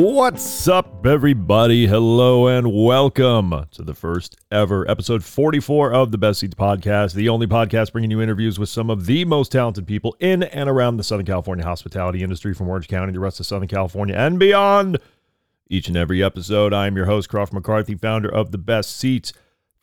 What's up, everybody? Hello and welcome to the first ever episode 44 of the Best Ceats Podcast, the only podcast bringing you interviews with some of the most talented people in and around the Southern California hospitality industry from Orange County, to the rest of Southern California, and beyond. Each and every episode, I am your host, Crawford McCarthy, founder of The Best Ceats.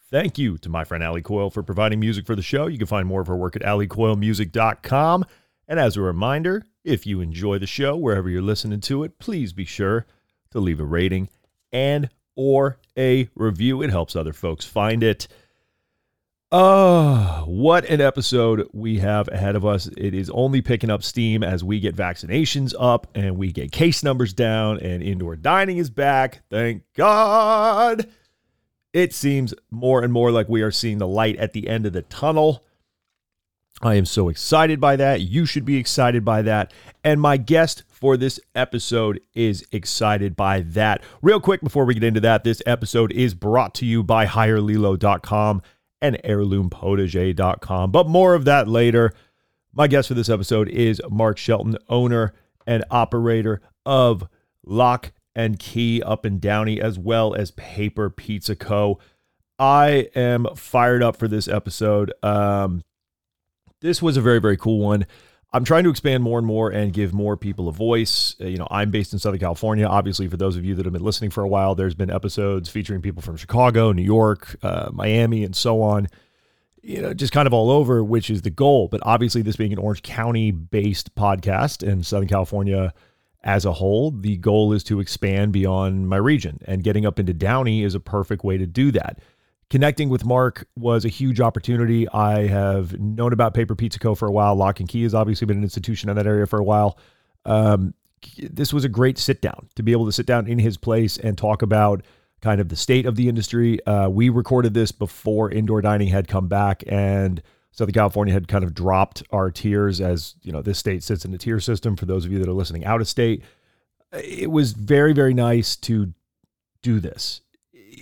Thank you to my friend Ali Coyle for providing music for the show. You can find more of her work at alicoylemusic.com. And as a reminder, if you enjoy the show wherever you're listening to it, please be sure to leave a rating and or a review. It helps other folks find it. Oh, what an episode we have ahead of us. It is only picking up steam as we get vaccinations up and we get case numbers down and indoor dining is back. Thank God. It seems more and more like we are seeing the light at the end of the tunnel. I am so excited by that. You should be excited by that. And my guest for this episode is excited by that. Real quick before we get into that, this episode is brought to you by HireLilo.com and HeirloomPotager.com. But more of that later. My guest for this episode is Marc Shelton, owner and operator of Lock and Key up in Downey, as well as Paper Pizza Co. I am fired up for this episode. Um, this was a very, very cool one. I'm trying to expand more and more and give more people a voice. Uh, you know, I'm based in Southern California. Obviously, for those of you that have been listening for a while, there's been episodes featuring people from Chicago, New York, uh, Miami, and so on. You know, just kind of all over, which is the goal. But obviously, this being an Orange County based podcast in Southern California as a whole, the goal is to expand beyond my region. And getting up into Downey is a perfect way to do that connecting with Marc was a huge opportunity. I have known about Paper Pizza Co. for a while. Lock and Key has obviously been an institution in that area for a while. Um, this was a great sit down to be able to sit down in his place and talk about kind of the state of the industry. Uh, we recorded this before indoor dining had come back and Southern California had kind of dropped our tiers as you know this state sits in a tier system. For those of you that are listening out of state, it was very very nice to do this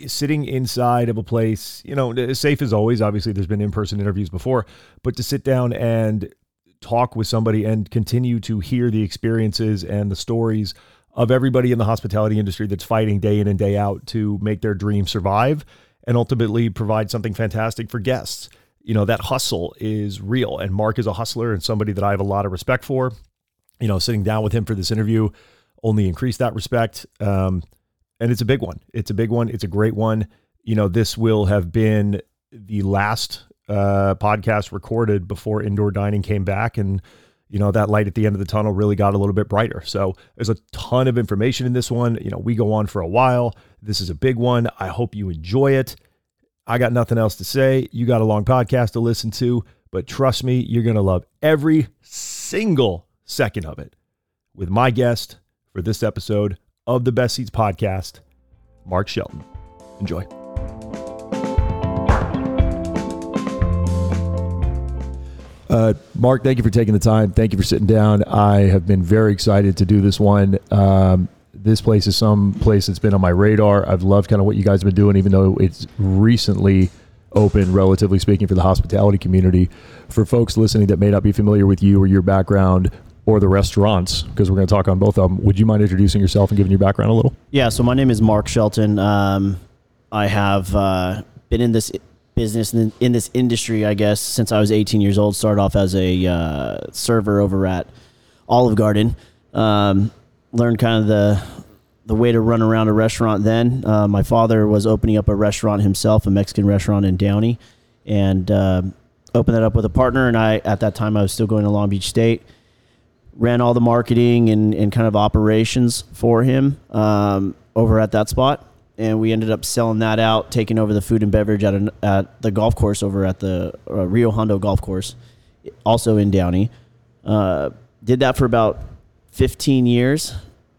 sitting inside of a place, you know, safe as always. Obviously, there's been in person interviews before, but to sit down and talk with somebody and continue to hear the experiences and the stories of everybody in the hospitality industry that's fighting day in and day out to make their dream survive and ultimately provide something fantastic for guests. You know, that hustle is real. And Marc is a hustler and somebody that I have a lot of respect for. You know, sitting down with him for this interview only increased that respect. Um, and it's a big one. It's a big one. It's a great one. You know, this will have been the last uh, podcast recorded before indoor dining came back, and you know that light at the end of the tunnel really got a little bit brighter. So there's a ton of information in this one. You know, we go on for a while. This is a big one. I hope you enjoy it. I got nothing else to say. You got a long podcast to listen to, but trust me, you're going to love every single second of it. With my guest for this episode of the Best Ceats podcast, Marc Shelton. Enjoy. Uh, Marc, thank you for taking the time. Thank you for sitting down. I have been very excited to do this one. Um, this place is some place that's been on my radar. I've loved kind of what you guys have been doing, even though it's recently open, relatively speaking, for the hospitality community. For folks listening that may not be familiar with you or your background, or the restaurants, because we're going to talk on both of them. Would you mind introducing yourself and giving your background a little? Yeah, so my name is Marc Shelton. Um, I have uh, been in this business in, in, this industry, I guess, since I was 18 years old. Started off as a uh, server over at Olive Garden. Um, learned kind of the the way to run around a restaurant. Then uh, my father was opening up a restaurant himself, a Mexican restaurant in Downey, and uh, opened that up with a partner. And I, at that time, I was still going to Long Beach State ran all the marketing and, and kind of operations for him um, over at that spot. and we ended up selling that out, taking over the food and beverage at, an, at the golf course over at the uh, Rio Hondo Golf Course, also in Downey. Uh, did that for about 15 years,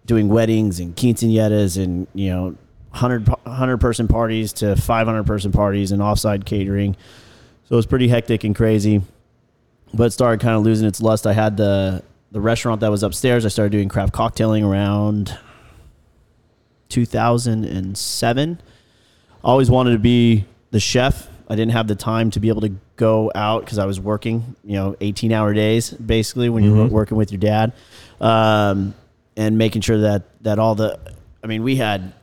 doing weddings and quinceañeras and you know 100 100 person parties to 500 person parties and offside catering. So it was pretty hectic and crazy, but started kind of losing its lust. I had the the restaurant that was upstairs. I started doing craft cocktailing around 2007. Always wanted to be the chef. I didn't have the time to be able to go out because I was working, you know, 18 hour days basically when you're Mhm. working with your dad, um, and making sure that that all the, I mean, we had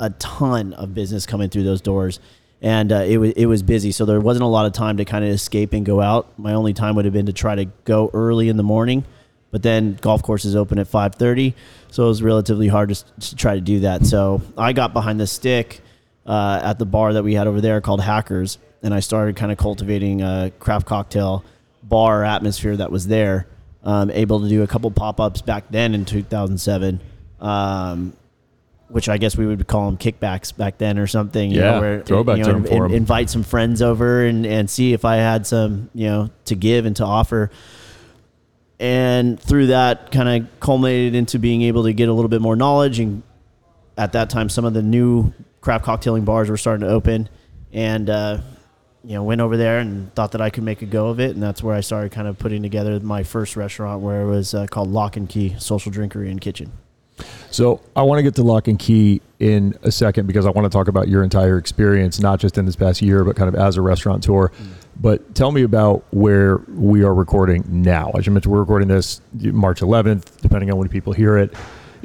a ton of business coming through those doors, and uh, it was it was busy, so there wasn't a lot of time to kind of escape and go out. My only time would have been to try to go early in the morning, but then golf courses open at 5:30, so it was relatively hard to, to try to do that. So I got behind the stick uh, at the bar that we had over there called Hackers, and I started kind of cultivating a craft cocktail bar atmosphere that was there. Um, able to do a couple pop ups back then in 2007. Um, which I guess we would call them kickbacks back then or something. You Yeah, know, where, throwback you know, term for 'em. invite some friends over and, and see if I had some, you know, to give and to offer. And through that, kind of culminated into being able to get a little bit more knowledge. And at that time, some of the new craft cocktailing bars were starting to open, and uh, you know, went over there and thought that I could make a go of it. And that's where I started kind of putting together my first restaurant, where it was uh, called Lock and Key Social Drinkery and Kitchen. So I want to get to lock and key in a second because I want to talk about your entire experience, not just in this past year, but kind of as a restaurateur. But tell me about where we are recording now. As you mentioned, we're recording this March 11th, depending on when people hear it.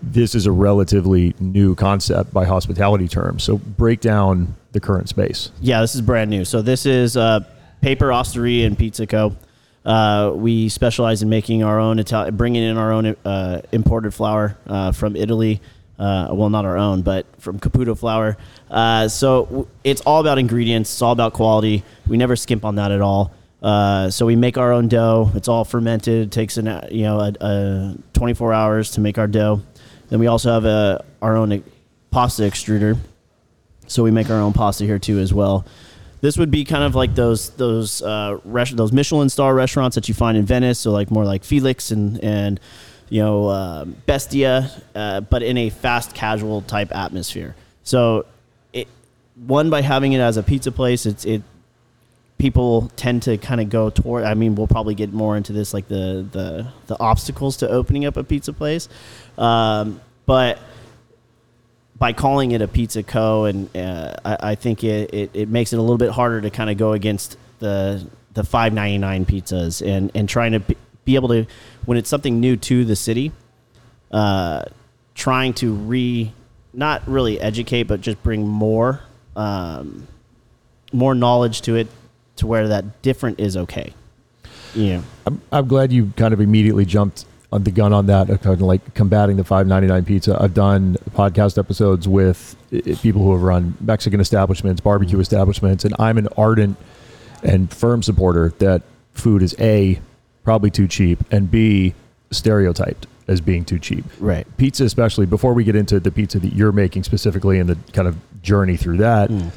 This is a relatively new concept by hospitality terms. So break down the current space. Yeah, this is brand new. So this is uh, Paper Osteria and Pizza Co. Uh, we specialize in making our own bringing in our own uh, imported flour uh, from Italy. Uh, well, not our own, but from Caputo flour. Uh, so it's all about ingredients. It's all about quality. We never skimp on that at all. So we make our own dough. It's all fermented. It takes an you know a, a 24 hours to make our dough. Then we also have a, our own pasta extruder. So we make our own pasta here too as well. This would be kind of like those those uh, res- those Michelin star restaurants that you find in Venice, so like more like Felix and and you know uh, Bestia, uh, but in a fast casual type atmosphere. So it one by having it as a pizza place, it's it people tend to kind of go toward. I mean, we'll probably get more into this like the the the obstacles to opening up a pizza place, um, but by calling it a pizza co and uh, I, I think it, it, it makes it a little bit harder to kind of go against the the 599 pizzas and and trying to be able to when it's something new to the city uh, trying to re not really educate but just bring more um, more knowledge to it to where that different is okay. Yeah. I'm, I'm glad you kind of immediately jumped on the gun on that, uh, kind of like combating the 5.99 pizza. I've done podcast episodes with people who have run Mexican establishments, barbecue establishments, and I'm an ardent and firm supporter that food is a probably too cheap and b stereotyped as being too cheap. right Pizza, especially before we get into the pizza that you're making specifically and the kind of journey through that Mm.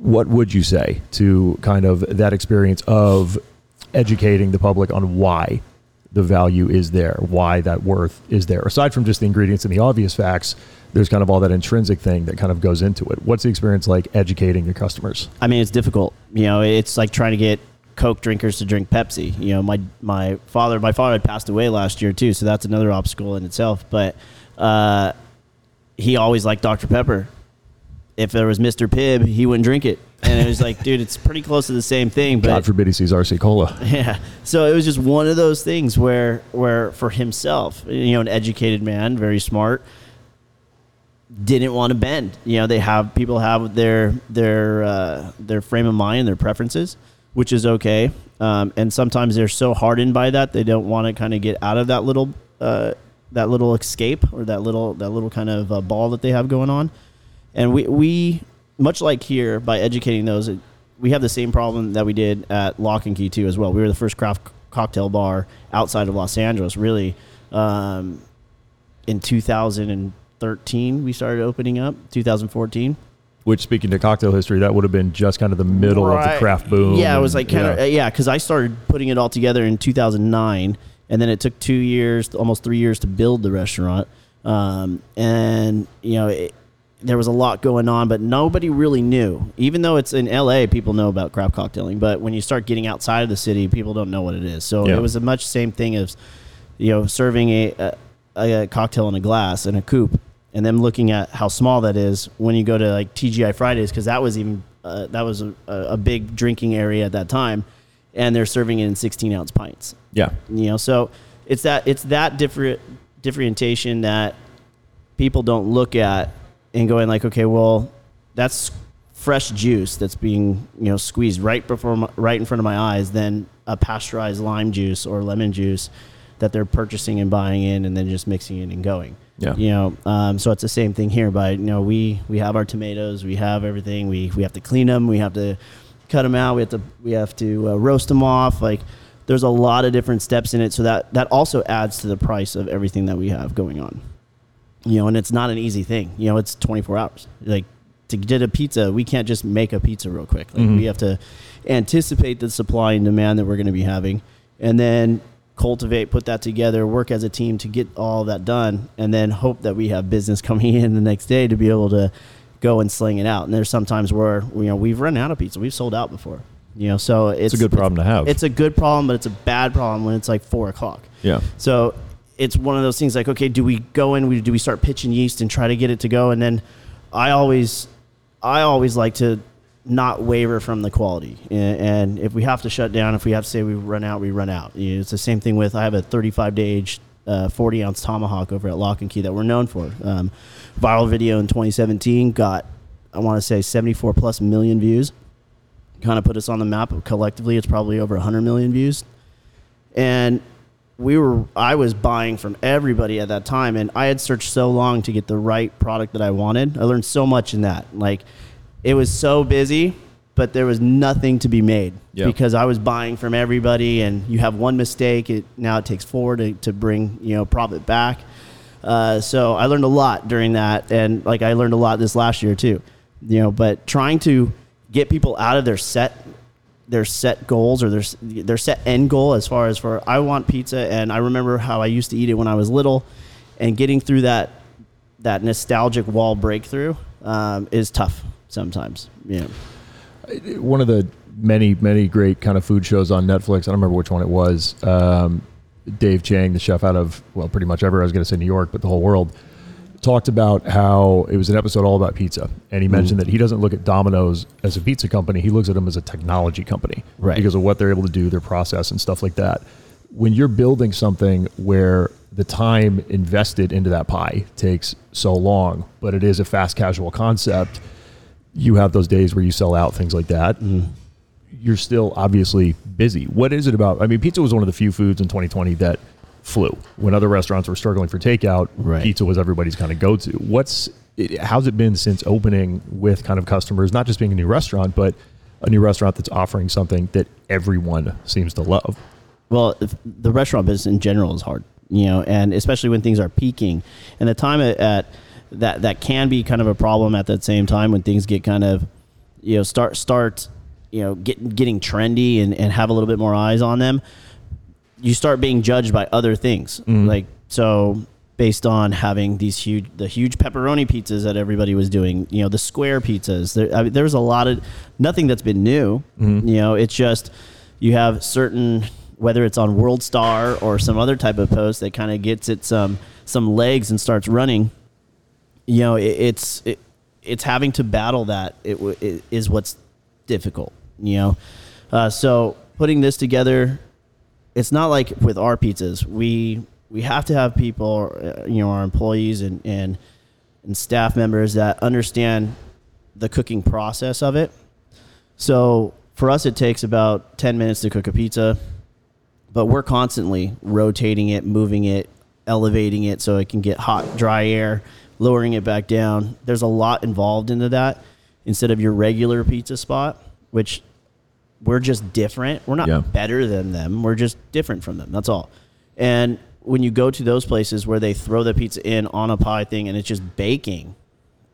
what would you say to kind of that experience of educating the public on why the value is there, why that worth is there? Aside from just the ingredients and the obvious facts, there's kind of all that intrinsic thing that kind of goes into it. What's the experience like educating your customers? I mean, it's difficult. You know, it's like trying to get Coke drinkers to drink Pepsi. You know, my my father, my father had passed away last year too, so that's another obstacle in itself. But uh, he always liked Dr Pepper. If there was Mr. Pibb, he wouldn't drink it, and it was like, dude, it's pretty close to the same thing. But God forbid he sees RC Cola. yeah. So it was just one of those things where where for himself, you know, an educated man, very smart, didn't want to bend. You know, they have people have their their uh, their frame of mind, their preferences, which is okay. Um, and sometimes they're so hardened by that they don't want to kind of get out of that little uh, that little escape or that little that little kind of uh, ball that they have going on. And we we much like here by educating those, it, we have the same problem that we did at Lock and Key too as well. We were the first craft cocktail bar outside of Los Angeles, really, um, in 2013 we started opening up. 2014. Which, speaking to cocktail history, that would have been just kind of the middle of the craft boom. Yeah, it was like kind of yeah, because I started putting it all together in 2009, and then it took two years, almost three years, to build the restaurant. Um, and you know, it, there was a lot going on, but nobody really knew. Even though it's in LA, people know about craft cocktailing, but when you start getting outside of the city, people don't know what it is. So Yeah. it was a much same thing as you know serving a, a, a cocktail in a glass in a coupe and then looking at how small that is when you go to like TGI Fridays because that was even uh, that was a, a big drinking area at that time, and they're serving it in 16 ounce pints. yeah, You know, so it's that it's that different differentiation that people don't look at and going like, okay, well, that's fresh juice that's being you know squeezed right before my, right in front of my eyes than a pasteurized lime juice or lemon juice that they're purchasing and buying in and then just mixing it and going. Yeah. You know, um, so it's the same thing here. But you know, we we have our tomatoes, we have everything. We we have to clean them. We have to cut them out. We have to we have to uh, roast them off. Like there's a lot of different steps in it. So that that also adds to the price of everything that we have going on. You know, and it's not an easy thing. You know, it's 24 hours. Like to get a pizza, we can't just make a pizza real quick. Like we mm-hmm. have to anticipate the supply and demand that we're going to be having, and then cultivate, put that together, work as a team to get all that done, and then hope that we have business coming in the next day to be able to go and sling it out. And there's sometimes where you know we've run out of pizza, we've sold out before. You know, so it's, it's a good problem to have. It's a good problem, but it's a bad problem when it's like four o'clock. yeah, So it's one of those things like, okay, do we go in? We, do we start pitching yeast and try to get it to go? And then I always, I always like to not waver from the quality. And, if we have to shut down, if we have to say we run out, we run out. It's the same thing with I have a 35 day aged uh, 40 ounce tomahawk over at Lock and Key that we're known for. Um, viral video in 2017 got, I want to say 74 plus million views. Kind of put us on the map. Collectively, it's probably over 100 million views and we were i was buying from everybody at that time and i had searched so long to get the right product that i wanted. I learned so much in that. Like it was so busy but there was nothing to be made Yeah. because i was buying from everybody and you have one mistake it now it takes four to, to bring you know profit back. Uh, so i learned a lot during that and like i learned a lot this last year too you know but trying to get people out of their set their set goals or their their set end goal as far as for I want pizza and I remember how I used to eat it when I was little and getting through that that nostalgic wall breakthrough um, is tough sometimes. Yeah. one of the many many great kind of food shows on Netflix. I don't remember which one it was. Um, Dave Chang, the chef out of well, pretty much ever. I was going to say New York, but the whole world talked about how it was an episode all about pizza, and he mm-hmm. mentioned that he doesn't look at Domino's as a pizza company. He looks at them as a technology company, Right. Because of what they're able to do, their process and stuff like that. When you're building something where the time invested into that pie takes so long, but it is a fast casual concept, you have those days where you sell out things like that mm-hmm. you're still obviously busy. What is it about? I mean, pizza was one of the few foods in 2020 that flew. When other restaurants were struggling for takeout, Right. pizza was everybody's kind of go-to. What's how's it been since opening with kind of customers, not just being a new restaurant, but a new restaurant that's offering something that everyone seems to love? Well, the restaurant business in general is hard, you know, and especially when things are peaking, and the time at, at that that can be kind of a problem at that same time when things get kind of, you know, start start, you know, get, getting trendy and, and have a little bit more eyes on them. You start being judged by other things, like so based on having these huge the huge pepperoni pizzas that everybody was doing, you know, the square pizzas. There, I mean, there's a lot of nothing that's been new. You know, it's just you have certain whether it's on World Star or some other type of post that kind of gets it some some legs and starts running. You know, it, it's it, it's having to battle that. It, it is what's difficult. You know, uh, so putting this together, it's not like with our pizzas. We we have to have people, uh, you know, our employees and and and staff members that understand the cooking process of it. So for us, it takes about 10 minutes to cook a pizza, but we're constantly rotating it, moving it, elevating it so it can get hot, dry air, lowering it back down. There's a lot involved into that instead of your regular pizza spot, which we're just different. We're not Yeah. better than them. We're just different from them. That's all. And when you go to those places where they throw the pizza in on a pie thing and it's just baking,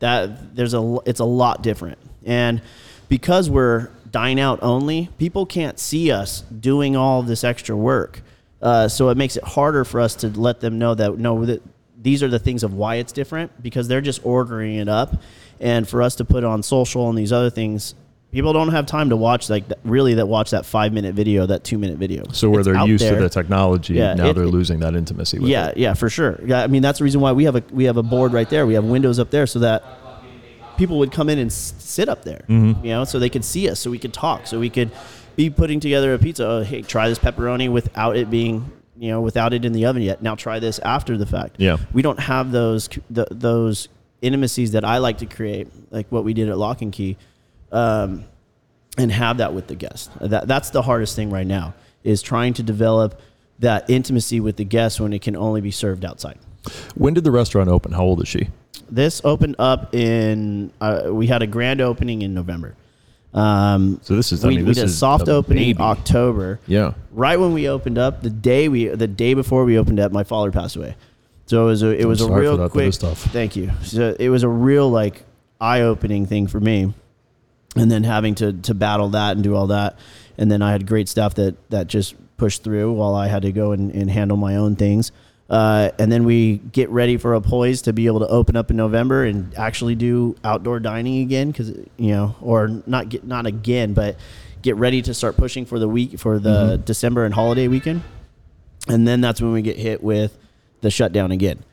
that there's a it's a lot different. And because we're dine out only, people can't see us doing all this extra work. Uh, so it makes it harder for us to let them know that no, that these are the things of why it's different because they're just ordering it up, and for us to put on social and these other things, people don't have time to watch like really that watch that five minute video, that two minute video. So where It's they're used there. to the technology, Yeah, now it- they're it- losing that intimacy with Yeah, it. yeah, for sure. Yeah, I mean that's the reason why we have a we have a board right there. We have windows up there so that people would come in and s- sit up there, Mm-hmm. you know, so they could see us, so we could talk, so we could be putting together a pizza. Oh, hey, try this pepperoni without it being, you know, without it in the oven yet. Now try this after the fact. Yeah. we don't have those c- th- those intimacies that I like to create, like what we did at Lock and Key, um, and have that with the guest. That that's the hardest thing right now is trying to develop that intimacy with the guest when it can only be served outside. When did the restaurant open? How old is she? This opened up in. Uh, we had a grand opening in November. Um, So this is, I we, mean, we this did a soft a opening baby. October. Yeah. Right when we opened up, the day we the day before we opened up, my father passed away. So it was a it was a sorry for real quick. Thank you. So it was a real like eye opening thing for me, and then having to to battle that and do all that, and then I had great staff that that just pushed through while I had to go and, and handle my own things. Uh, and then we get ready for a poise to be able to open up in November and actually do outdoor dining again because you know or not get not again but get ready to start pushing for the week for the December and holiday weekend and then that's when we get hit with the shutdown again.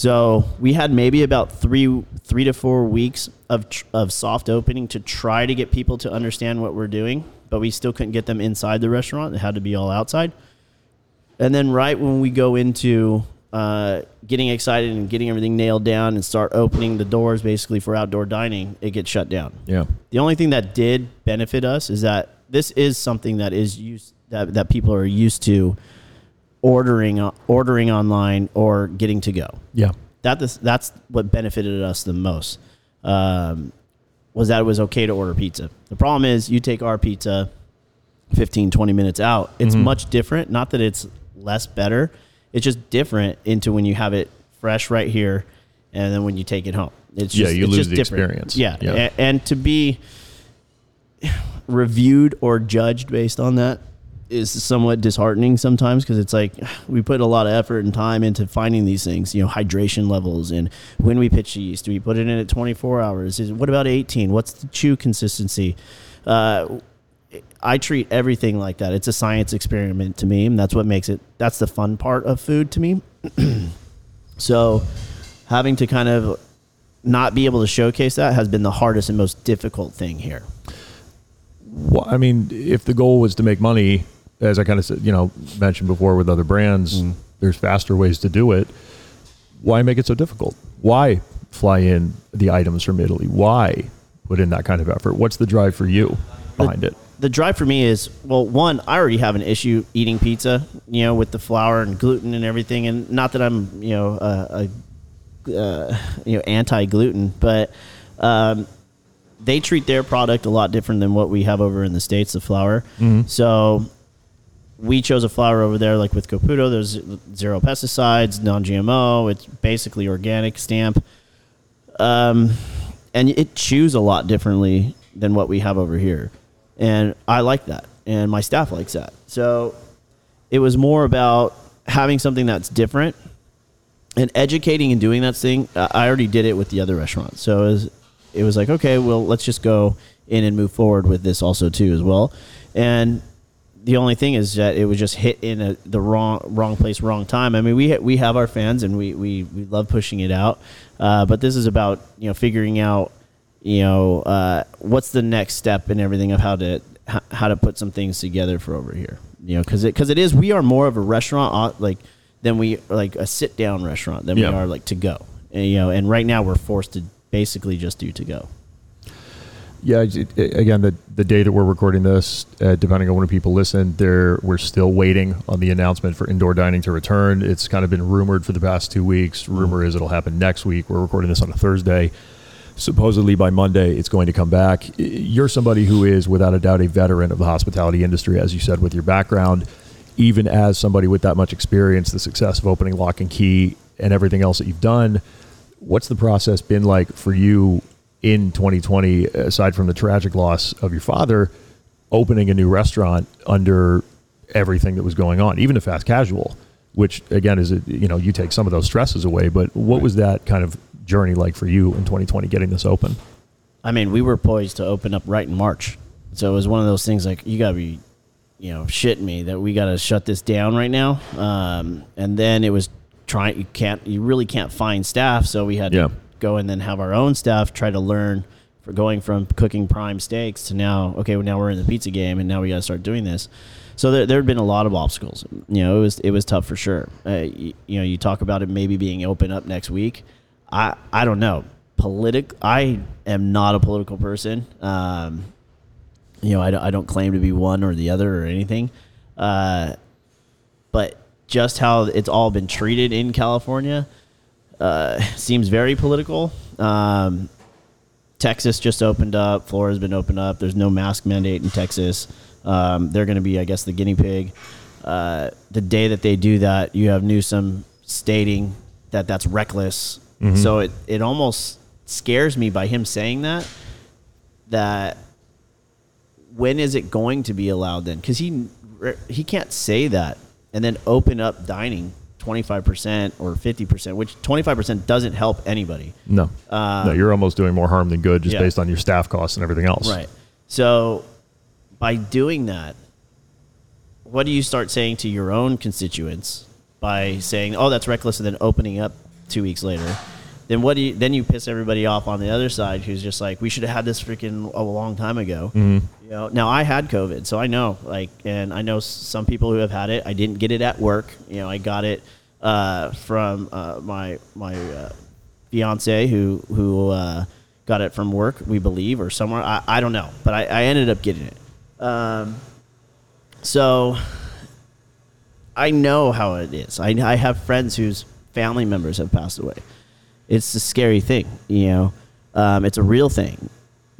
So we had maybe about three three to four weeks of tr- of soft opening to try to get people to understand what we're doing, but we still couldn't get them inside the restaurant. It had to be all outside. And then right when we go into uh, getting excited and getting everything nailed down and start opening the doors basically for outdoor dining, it gets shut down. Yeah. The only thing that did benefit us is that this is something that is used that, that people are used to ordering uh, ordering online or getting to go. Yeah. That is, that's what benefited us the most. Um, was that it was okay to order pizza. The problem is you take our pizza 15 20 minutes out. It's Mm-hmm. much different, not that it's less better. It's just different into when you have it fresh right here and then when you take it home. It's Yeah, just, you it's lose the different. experience. Yeah. Yeah. A- and to be reviewed or judged based on that is somewhat disheartening sometimes because it's like we put a lot of effort and time into finding these things, you know, hydration levels and when we pitch yeast, do we put it in at 24 hours? Is what about 18? What's the chew consistency? Uh, I treat everything like that. It's a science experiment to me, and that's what makes it. That's the fun part of food to me. so, having to kind of not be able to showcase that has been the hardest and most difficult thing here. Well, I mean, if the goal was to make money, as I kind of said, you know, mentioned before with other brands, Mm. there's faster ways to do it. Why make it so difficult? Why fly in the items from Italy? Why put in that kind of effort? What's the drive for you behind it? the drive for me is well one i already have an issue eating pizza you know with the flour and gluten and everything and not that i'm you know a, a uh, you know anti-gluten but um, they treat their product a lot different than what we have over in the states the flour so we chose a flower over there like with Caputo. There's zero pesticides, non-GMO. It's basically organic stamp, um, and it chews a lot differently than what we have over here, and I like that, and my staff likes that. So it was more about having something that's different and educating and doing that thing. I already did it with the other restaurants, so it was, it was like okay, well, let's just go in and move forward with this also too as well, and the only thing is that it was just hit in a, the wrong wrong place, wrong time. I mean, we ha- we have our fans and we we, we love pushing it out, uh, but this is about you know figuring out you know uh, what's the next step and everything of how to how to put some things together for over here. You know, because it because it is we are more of a restaurant uh, like than we like a sit down restaurant than Yeah. we are like to go. And, you know, and right now we're forced to basically just do to go. Yeah, again, the the day that we're recording this, uh, depending on when people listen, there we're still waiting on the announcement for indoor dining to return. It's kind of been rumored for the past two weeks. Rumor is it'll happen next week. We're recording this on a Thursday. Supposedly by Monday, it's going to come back. You're somebody who is, without a doubt, a veteran of the hospitality industry, as you said, with your background. even as somebody with that much experience, the success of opening Lock and Key and everything else that you've done, what's the process been like for you in 2020, aside from the tragic loss of your father, opening a new restaurant under everything that was going on, even a fast casual, which again is, a, you know, you take some of those stresses away. But what was that kind of journey like for you in 2020 getting this open? I mean, we were poised to open up right in March. So it was one of those things like, you got to be, you know, shitting me that we got to shut this down right now. Um, and then it was trying, you can't, you really can't find staff. So we had Yeah. to go and then have our own staff try to learn for going from cooking prime steaks to now, okay, well, now we're in the pizza game and now we got to start doing this. So there, there had been a lot of obstacles. You know, it was it was tough for sure. Uh, you, you know, you talk about it maybe being open up next week. I I don't know. Politic. I am not a political person. Um, you know, I, I don't claim to be one or the other or anything. Uh, but just how it's all been treated in California uh, seems very political. Um, Texas just opened up. Florida's been opened up. There's no mask mandate in Texas. Um, they're going to be, I guess, the guinea pig. Uh, the day that they do that, you have Newsom stating that that's reckless. So it, it almost scares me by him saying that. That when is it going to be allowed then? Because he he can't say that and then open up dining twenty five percent or fifty percent, which twenty five percent doesn't help anybody. No, Uh, no, you're almost doing more harm than good just yeah. based on your staff costs and everything else. Right. So by doing that, what do you start saying to your own constituents by saying, "Oh, that's reckless," and then opening up two weeks later? Then what do you? Then you piss everybody off on the other side, who's just like, "We should have had this freaking a long time ago." You know. Now I had COVID, so I know. Like, and I know some people who have had it. I didn't get it at work. You know, I got it uh, from uh, my my uh, fiance who who uh, got it from work, we believe, or somewhere. I, I don't know, but I, I ended up getting it. Um, so I know how it is. I, I have friends whose family members have passed away. It's a scary thing, you know. Um, it's a real thing,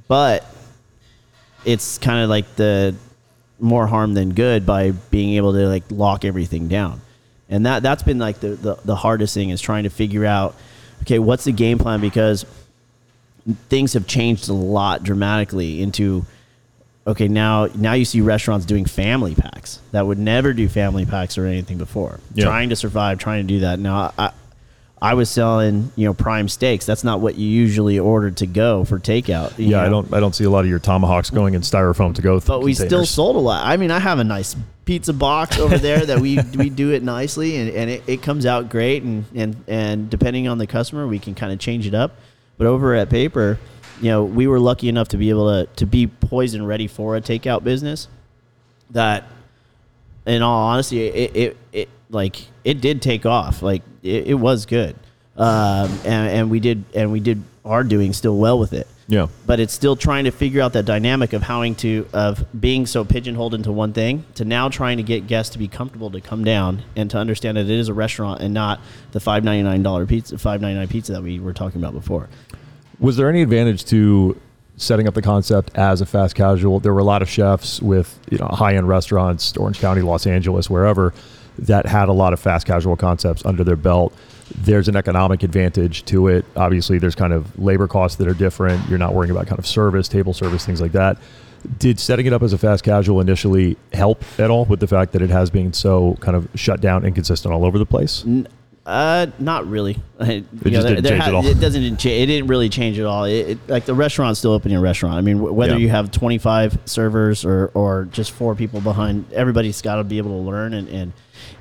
but it's kind of like the more harm than good by being able to like lock everything down. And that that's been like the, the, the hardest thing is trying to figure out okay what's the game plan? Because things have changed a lot dramatically into okay now now you see restaurants doing family packs that would never do family packs or anything before. Yeah. trying to survive trying to do that. Now i i was selling you know prime steaks that's not what you usually ordered to go for takeout Yeah, I don't. I don't see a lot of your tomahawks going in styrofoam to go. But we still sold a lot. I mean, I have a nice pizza box over there that we we do it nicely, and, and it, it comes out great. And, and and depending on the customer, we can kind of change it up. But over at Paper, you know, we were lucky enough to be able to to be poison ready for a takeout business. That, in all honesty, it it, it like it did take off. Like it, it was good, um, and, and we did and we did are doing still well with it Yeah, but it's still trying to figure out that dynamic of having to of being so pigeonholed into one thing to now trying to get guests to be comfortable to come down and to understand that it is a restaurant and not the five ninety nine dollar pizza five ninety nine pizza that we were talking about before. Was there any advantage to setting up the concept as a fast casual? There were a lot of chefs with you know high end restaurants, Orange County, Los Angeles, wherever, that had a lot of fast casual concepts under their belt. There's an economic advantage to it. Obviously, there's kind of labor costs that are different. You're not worrying about kind of service, table service, things like that. Did setting it up as a fast casual initially help at all with the fact that it has been so kind of shut down and consistent all over the place? N- Uh, not really. it didn't change at all. It doesn't. It didn't really change at all. It, it, like the restaurant's still open. a restaurant. I mean, wh- whether Yeah. you have twenty five servers or or just four people behind, everybody's got to be able to learn and and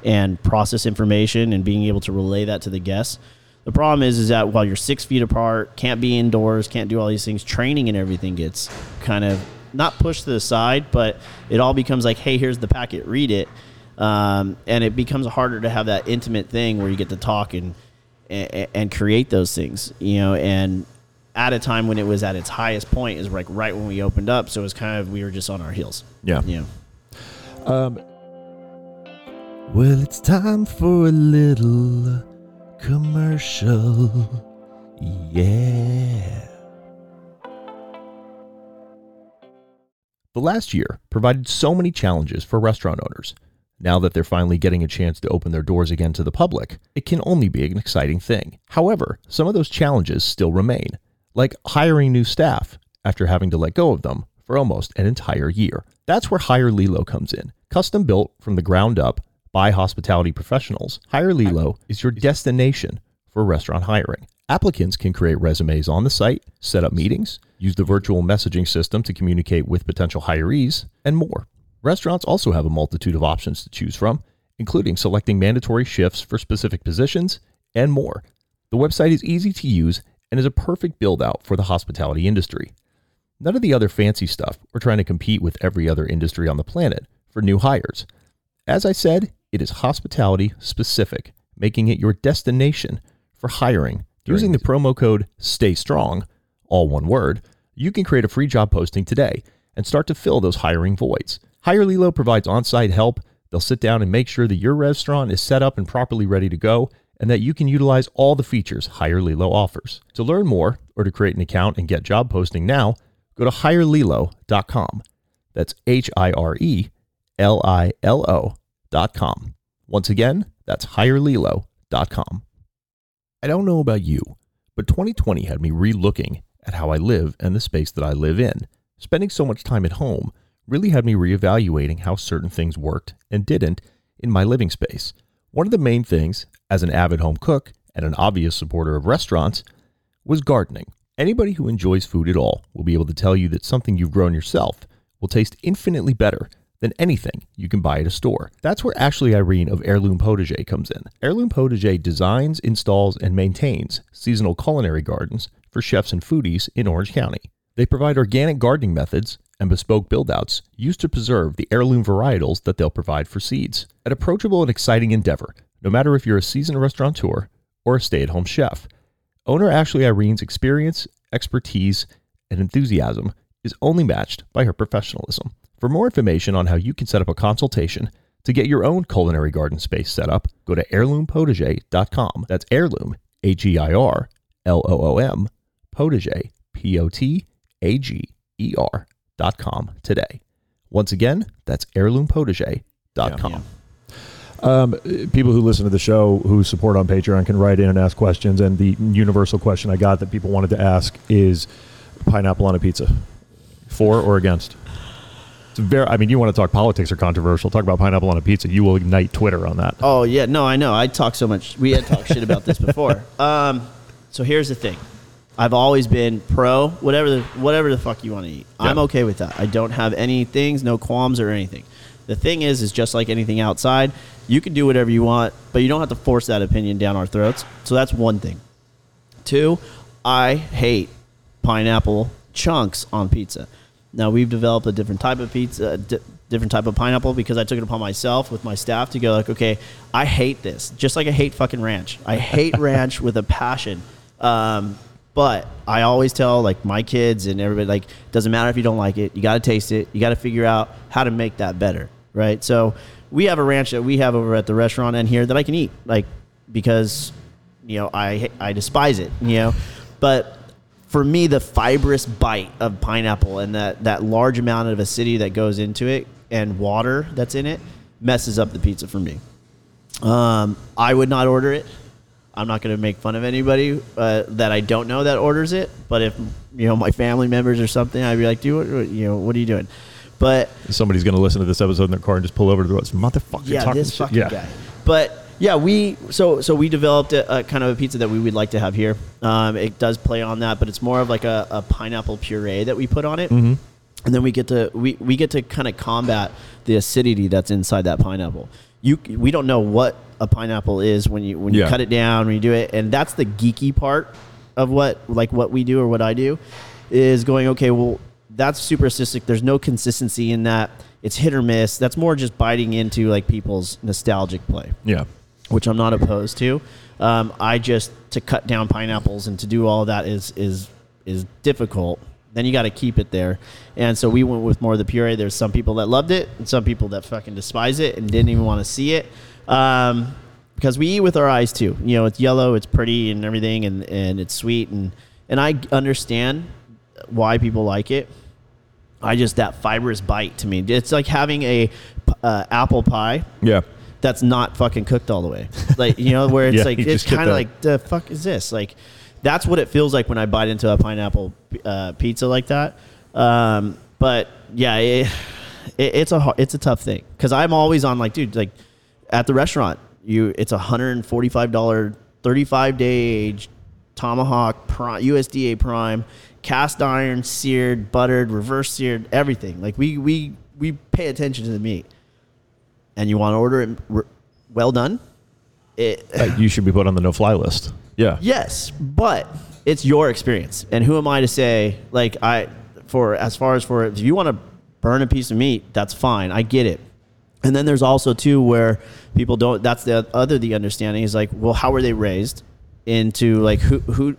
and process information and being able to relay that to the guests. The problem is, is that while you're six feet apart, can't be indoors, can't do all these things, training and everything gets kind of not pushed to the side, but it all becomes like, hey, here's the packet, read it, um, and it becomes harder to have that intimate thing where you get to talk and, and and create those things, you know, and at a time when it was at its highest point is like right when we opened up, so it was kind of we were just on our heels, Yeah. know. Um, Well, it's time for a little commercial. Yeah. The last year provided so many challenges for restaurant owners. Now that they're finally getting a chance to open their doors again to the public, it can only be an exciting thing. However, some of those challenges still remain, like hiring new staff after having to let go of them for almost an entire year. That's where Hire Lilo comes in. Custom built from the ground up by hospitality professionals, Hire Lilo is your destination for restaurant hiring. Applicants can create resumes on the site, set up meetings, use the virtual messaging system to communicate with potential hirees, and more. Restaurants also have a multitude of options to choose from, including selecting mandatory shifts for specific positions and more. The website is easy to use and is a perfect build out for the hospitality industry. None of the other fancy stuff or trying to compete with every other industry on the planet for new hires. As I said, it is hospitality specific, making it your destination for hiring. Using the promo code STAY STRONG, all one word, you can create a free job posting today and start to fill those hiring voids. Hire Lilo provides on site help. They'll sit down and make sure that your restaurant is set up and properly ready to go and that you can utilize all the features Hire Lilo offers. To learn more or to create an account and get job posting now, go to hirelilo.com. That's H I R E L I L O.com. Once again, that's hirelilo.com. I don't know about you, but 2020 had me re-looking at how I live and the space that I live in. Spending so much time at home really had me reevaluating how certain things worked and didn't in my living space. One of the main things, as an avid home cook and an obvious supporter of restaurants, was gardening. Anybody who enjoys food at all will be able to tell you that something you've grown yourself will taste infinitely better than anything you can buy at a store. That's where Ashley Irene of Heirloom Potager comes in. Heirloom Potager designs, installs, and maintains seasonal culinary gardens for chefs and foodies in Orange County. They provide organic gardening methods and bespoke build-outs used to preserve the heirloom varietals that they'll provide for seeds. An approachable and exciting endeavor, no matter if you're a seasoned restaurateur or a stay-at-home chef. Owner Ashley Irene's experience, expertise, and enthusiasm is only matched by her professionalism. For more information on how you can set up a consultation to get your own culinary garden space set up, go to heirloompotager.com. That's heirloom, H E I R L O O M, potager, P O T A G E R dot com today. Once again, that's heirloompotager.com. Um, people who listen to the show who support on Patreon can write in and ask questions. And the universal question I got that people wanted to ask is pineapple on a pizza, for or against? Very. I mean, you want to talk politics or controversial? Talk about pineapple on a pizza. You will ignite Twitter on that. Oh yeah, no, I know. I talk so much. We had talked shit about this before. Um, so here's the thing. I've always been pro whatever the whatever the fuck you want to eat. I'm okay with that. I don't have any things, no qualms or anything. The thing is, is just like anything outside, you can do whatever you want, but you don't have to force that opinion down our throats. So that's one thing. Two, I hate pineapple chunks on pizza. Now we've developed a different type of pizza, di- different type of pineapple because I took it upon myself with my staff to go like, okay, I hate this, just like I hate fucking ranch. I hate ranch with a passion. Um, but I always tell like my kids and everybody like, doesn't matter if you don't like it, you got to taste it. You got to figure out how to make that better, right? So we have a ranch that we have over at the restaurant and here that I can eat, like because you know I I despise it, you know, but for me the fibrous bite of pineapple and that that large amount of acidity that goes into it and water that's in it messes up the pizza for me. Um, I would not order it. I'm not going to make fun of anybody uh, that I don't know that orders it. But if you know my family members or something, I'd be like, "Dude, what, you know, what are you doing?" But Somebody's going to listen to this episode in their car and just pull over to the road. Motherfucker, yeah, talking this shit. fucking yeah. guy. But yeah, we so so we developed a, a kind of a pizza that we would like to have here. Um, it does play on that, but it's more of like a, a pineapple puree that we put on it, mm-hmm. and then we get to we, we get to kind of combat the acidity that's inside that pineapple. You we don't know what a pineapple is when you when you Yeah. cut it down when you do it, and that's the geeky part of what like what we do or what I do is going okay. Well, that's super cystic. There's no consistency in that. It's hit or miss. That's more just biting into like people's nostalgic play Yeah. Which I'm not opposed to. Um, I just to cut down pineapples and to do all that is is is difficult. Then you got to keep it there, and so we went with more of the puree. There's some people that loved it, and some people that fucking despise it and didn't even want to see it. Um, because we eat with our eyes too. You know, it's yellow, it's pretty, and everything, and and it's sweet, and and I understand why people like it. I just that fibrous bite to me. It's like having a uh, apple pie Yeah. That's not fucking cooked all the way. Like you know where it's Yeah, like it's kind of like the fuck is this? Like that's what it feels like when I bite into a pineapple uh, pizza like that. Um, but yeah, it, it, it's a it's a tough thing because I'm always on like dude like at the restaurant you it's a hundred and forty five dollar thirty five day age tomahawk prime, USDA prime cast iron seared buttered reverse seared everything like we we we pay attention to the meat and you want to order it r- well done, it, Uh, you should be put on the no fly list. Yeah. yes, but it's your experience. And who am I to say, like, I, for as far as for if you want to burn a piece of meat, that's fine. I get it. And then there's also too where people don't. That's the other the understanding is like, well, how were they raised? Into like who who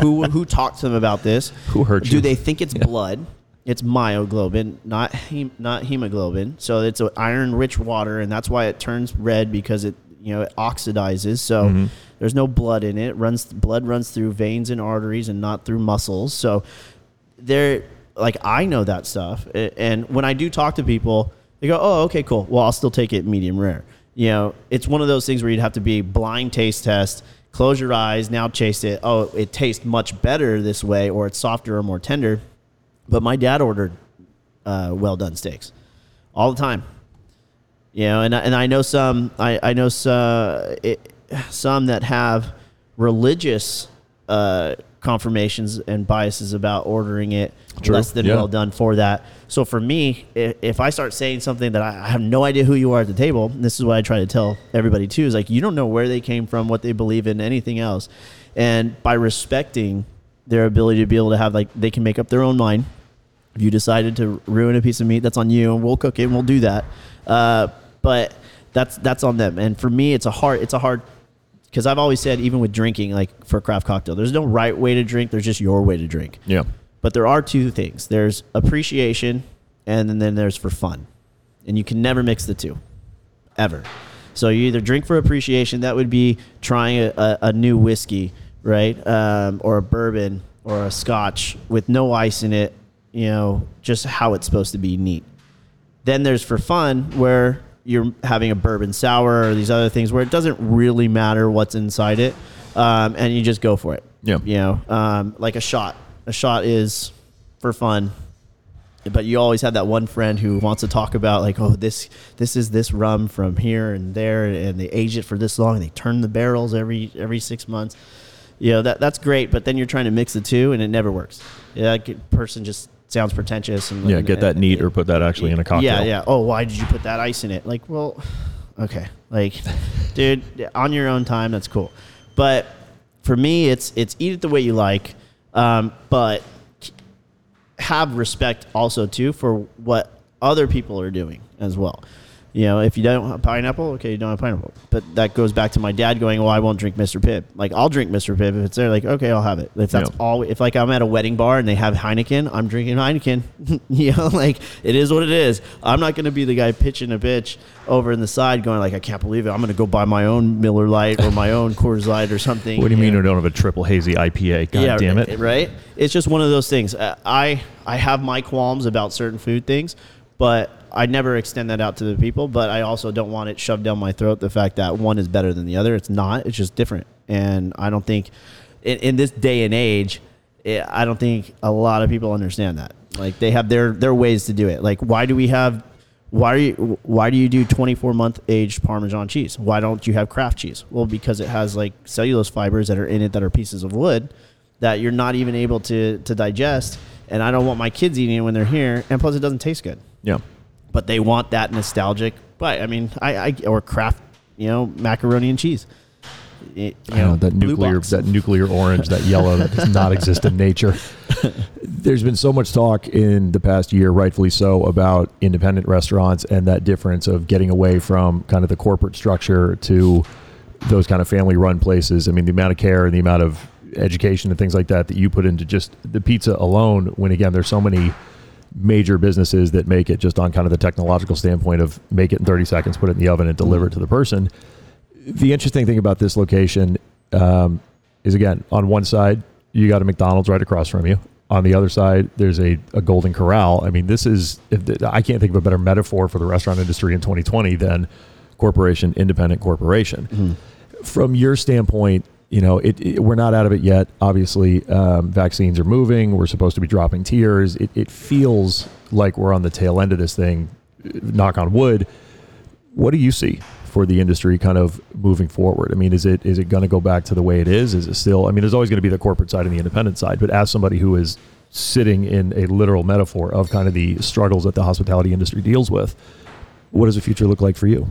who who talked to them about this? Who hurt Do they think it's blood? It's myoglobin, not hem, not hemoglobin. So it's an iron-rich water, and that's why it turns red because it you know it oxidizes. So Mm-hmm. there's no blood in it. Runs blood runs through veins and arteries, and not through muscles. So they're like I know that stuff, and when I do talk to people, they go, "Oh, okay, cool. Well, I'll still take it medium rare." You know, it's one of those things where you'd have to be blind taste test. Close your eyes, now taste it. Oh, it tastes much better this way, or it's softer or more tender. But my dad ordered uh, well done steaks all the time. You know, and I- and I know some I I know some it, some that have religious uh, confirmations and biases about ordering it True, less than yeah. well done for that. So for me, if, if I start saying something that I, I have no idea who you are at the table, this is what I try to tell everybody too, is like you don't know where they came from, what they believe in, anything else, and by respecting their ability to be able to have like they can make up their own mind if you decided to ruin a piece of meat, that's on you, and we'll cook it and we'll do that. Uh, but that's that's on them. And for me, it's a hard it's a hard because I've always said even with drinking, like for a craft cocktail, there's no right way to drink. There's just your way to drink. Yeah. But there are two things. There's appreciation, and then there's for fun, and you can never mix the two, ever. So you either drink for appreciation. That would be trying a, a, a new whiskey, right, um, or a bourbon or a Scotch with no ice in it. You know, just how it's supposed to be neat. Then there's for fun where you're having a bourbon sour or these other things where it doesn't really matter what's inside it, um, and you just go for it. Yeah. You know, um, like a shot. A shot is for fun, but you always have that one friend who wants to talk about like, oh, this this is this rum from here and there, and they age it for this long, and they turn the barrels every every six months. You know that that's great, but then you're trying to mix the two, and it never works. Yeah, that person just sounds pretentious and Yeah. Get that neat or put that actually in a cocktail. yeah, yeah. Oh, why did you put that ice in it? Like, well, okay. Like, dude, on your own time, that's cool. But for me, it's it's eat it the way you like, um, but have respect also too for what other people are doing as well. You know, if you don't have pineapple, okay, you don't have pineapple. But that goes back to my dad going, "Well, I won't drink Mr. Pibb." Like, I'll drink Mr. Pibb if it's there. Like, okay, I'll have it. If that's Yeah. all, if like I'm at a wedding bar and they have Heineken, I'm drinking Heineken. you know, like it is what it is. I'm not going to be the guy pitching a bitch over in the side, going like, "I can't believe it. I'm going to go buy my own Miller Lite or my own Coors Light or something." What do you mean know? we don't have a triple hazy IPA? God damn it. Right? It's just one of those things. I I have my qualms about certain food things, but I never extend that out to the people. But I also don't want it shoved down my throat. The fact that one is better than the other. It's not. It's just different. And I don't think in, in this day and age, eh, I don't think a lot of people understand that. Like they have their their ways to do it. Like why do we have why are you why do you do 24 month aged parmesan cheese why don't you have Kraft cheese well because it has like cellulose fibers that are in it that are pieces of wood that you're not even able to to digest and i don't want my kids eating it when they're here and plus it doesn't taste good Yeah. But they want that nostalgic but i mean i, I or Kraft you know macaroni and cheese It- you I know, that nuclear, box. that nuclear orange, that yellow that does not exist in nature. There's been so much talk in the past year, rightfully so, about independent restaurants and that difference of getting away from kind of the corporate structure to those kind of family-run places. I mean, the amount of care and the amount of education and things like that that you put into just the pizza alone. When again, there's so many major businesses that make it just on kind of the technological standpoint of make it in 30 seconds, put it in the oven, and deliver it to the person the interesting thing about this location um, is again on one side you got a McDonald's right across from you, On the other side, there's a, a golden corral. I mean, this is if- I can't think of a better metaphor for the restaurant industry in 2020 than corporation, independent corporation. From your standpoint, you know, it, it- we're not out of it yet. Obviously, um, vaccines are moving. We're supposed to be dropping tiers. It, it feels like we're on the tail end of this thing. Knock on wood. What do you see for the industry kind of moving forward? I mean, is it is it going to go back to the way it is? Is it still? I mean, there's always going to be the corporate side and the independent side. But as somebody who is sitting in a literal metaphor of kind of the struggles that the hospitality industry deals with, what does the future look like for you?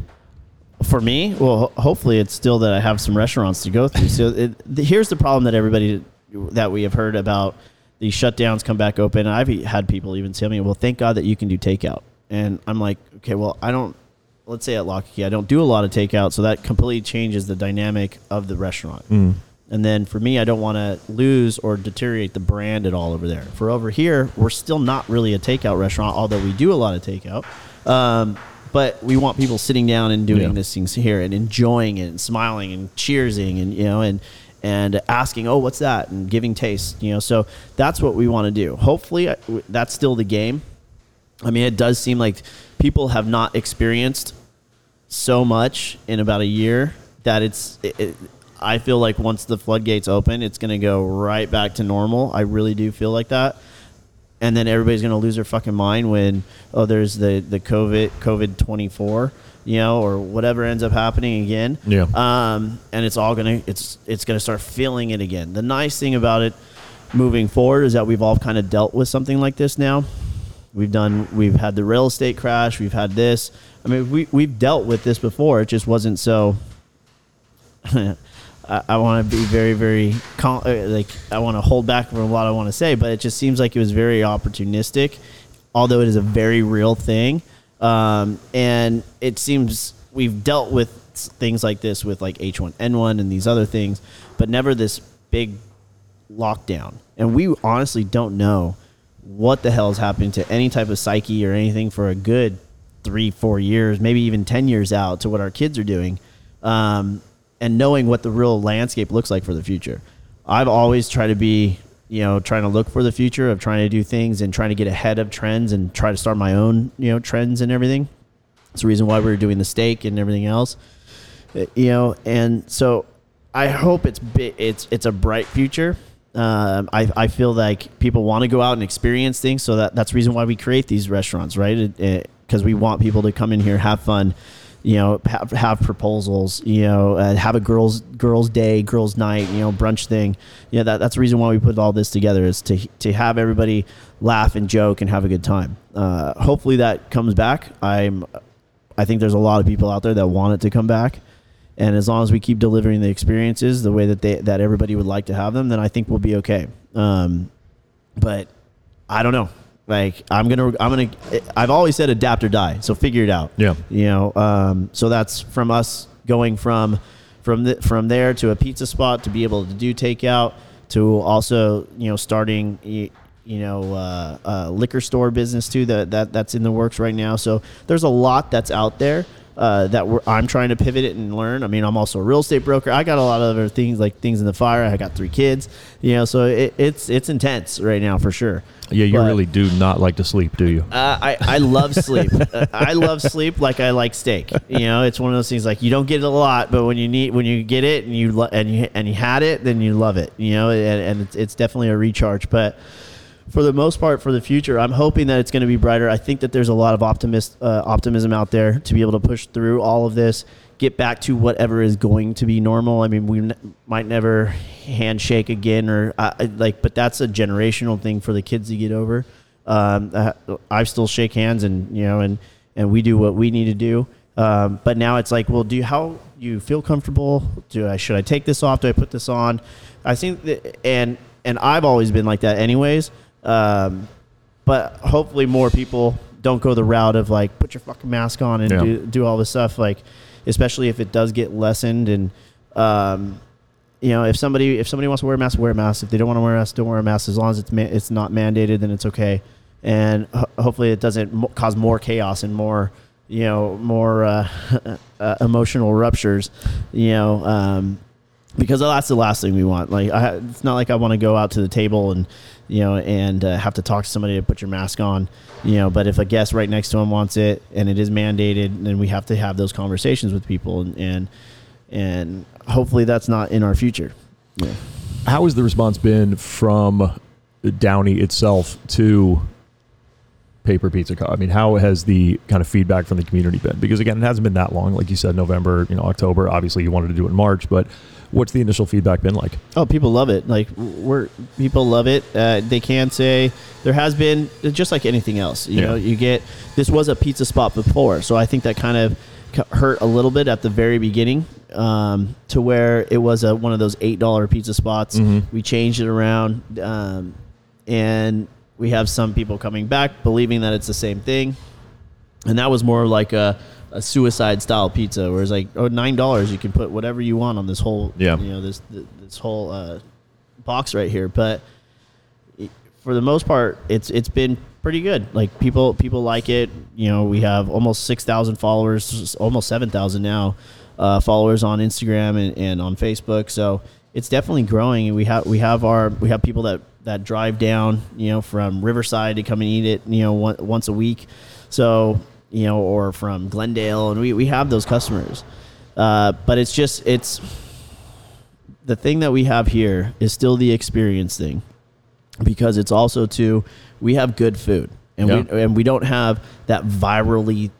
For me, well, hopefully it's still that I have some restaurants to go through. So it, the, here's the problem that everybody that we have heard about these shutdowns come back open. I've had people even tell me, "Well, thank God that you can do takeout." And I'm like, "Okay, well, I don't. Let's say at Lock Key, I don't do a lot of takeout, so that completely changes the dynamic of the restaurant." And then for me, I don't want to lose or deteriorate the brand at all over there. For over here, we're still not really a takeout restaurant, although we do a lot of takeout. Um, but we want people sitting down and doing Yeah. this things here and enjoying it and smiling and cheersing and you know and and asking, oh, what's that? And giving taste, you know. So that's what we want to do. Hopefully, that's still the game. I mean, it does seem like people have not experienced so much in about a year that it's. It, it, I feel like once the floodgates open, it's going to go right back to normal. I really do feel like that. And then everybody's going to lose their fucking mind when oh, there's the the COVID COVID twenty four, you know, or whatever ends up happening again. Yeah. Um, and it's all gonna it's it's gonna start feeling it again. The nice thing about it moving forward is that we've all kind of dealt with something like this now. We've done. We've had the real estate crash. We've had this. I mean, we we've dealt with this before. It just wasn't so. I, I want to be very, very con- uh, like I want to hold back from what I want to say, but it just seems like it was very opportunistic, although it is a very real thing. Um, and it seems we've dealt with things like this with like H1N1 and these other things, but never this big lockdown. And we honestly don't know what the hell is happening to any type of psyche or anything for a good three, four years, maybe even 10 years out to what our kids are doing. Um, and knowing what the real landscape looks like for the future. I've always tried to be, you know, trying to look for the future of trying to do things and trying to get ahead of trends and try to start my own, you know, trends and everything. It's the reason why we are doing the steak and everything else Uh, you know and so i hope it's bi- it's it's a bright future um, I, I feel like people want to go out and experience things so that that's the reason why we create these restaurants right because we want people to come in here have fun you know have, have proposals you know uh, have a girls girls day girls night you know brunch thing you know that, that's the reason why we put all this together is to to have everybody laugh and joke and have a good time uh, hopefully that comes back i'm I think there's a lot of people out there that want it to come back. And as long as we keep delivering the experiences the way that they that everybody would like to have them, then I think we'll be okay. Um, but I don't know. Like I'm gonna, I'm gonna. I've always said adapt or die. So figure it out. Yeah. You know. Um, so that's from us going from from the, from there to a pizza spot to be able to do takeout to also you know starting you know uh, uh, liquor store business too that, that that's in the works right now so there's a lot that's out there uh, that we're, I'm trying to pivot it and learn. I mean, I'm also a real estate broker. I got a lot of other things like things in the fire. I got three kids, you know, so it, it's it's intense right now for sure. Yeah, you But- really do not like to sleep, do you? uh, I, I love sleep. Uh, I love sleep like I like steak. You know, it's one of those things like you don't get it a lot, but when you need when you get it and you lo- and you and you had it, then you love it. You know, and, and it's, it's definitely a recharge. But for the most part, for the future, I'm hoping that it's going to be brighter. I think that there's a lot of optimist uh, optimism out there to be able to push through all of this, get back to whatever is going to be normal. I mean, we n- might never handshake again, or uh, like, but that's a generational thing for the kids to get over. Um, uh, I still shake hands, and you know, and and we do what we need to do. Um, but now it's like, well, do you, how you feel comfortable? Do I should I take this off? Do I put this on? I think that, and and I've always been like that, anyways. Um, but hopefully more people don't go the route of like put your fucking mask on and Yeah. do, do all this stuff like especially if it does get lessened and um, you know if somebody if somebody wants to wear a mask wear a mask. If they don't want to wear a mask don't wear a mask. As long as it's ma- it's not mandated then it's okay. And ho- hopefully it doesn't mo- cause more chaos and more you know more uh, uh, emotional ruptures you know um, because that's the last thing we want. Like, I, it's not like I want to go out to the table and, you know, and uh, have to talk to somebody to put your mask on, you know. But if a guest right next to him wants it and it is mandated, then we have to have those conversations with people, and and, and hopefully that's not in our future. Yeah. How has the response been from Downey itself to Paper Pizza? I mean, how has the kind of feedback from the community been? Because again, it hasn't been that long. Like you said, November, you know, October. Obviously, you wanted to do it in March, but what's the initial feedback been like? Oh, people love it. Like we're people love it. Uh, they can say there has been just like anything else. You Yeah. know, you get this was a pizza spot before, so I think that kind of hurt a little bit at the very beginning um, to where it was a one of those eight dollar pizza spots. Mhm. We changed it around, um, and we have some people coming back believing that it's the same thing, and that was more like a. A suicide style pizza, where it's like, oh, nine dollars, you can put whatever you want on this whole, Yeah. you know, this this whole uh, box right here. But for the most part, it's it's been pretty good. Like people people like it. You know, we have almost six thousand followers, almost seven thousand now uh, followers on Instagram and, and on Facebook. So it's definitely growing. And we have we have our we have people that that drive down, you know, from Riverside to come and eat it, you know, one, once a week. So you know, or from Glendale, and we we have those customers. Uh, but it's just it's the thing that we have here is still the experience thing. Because it's also too we have good food. And we and we don't have that virally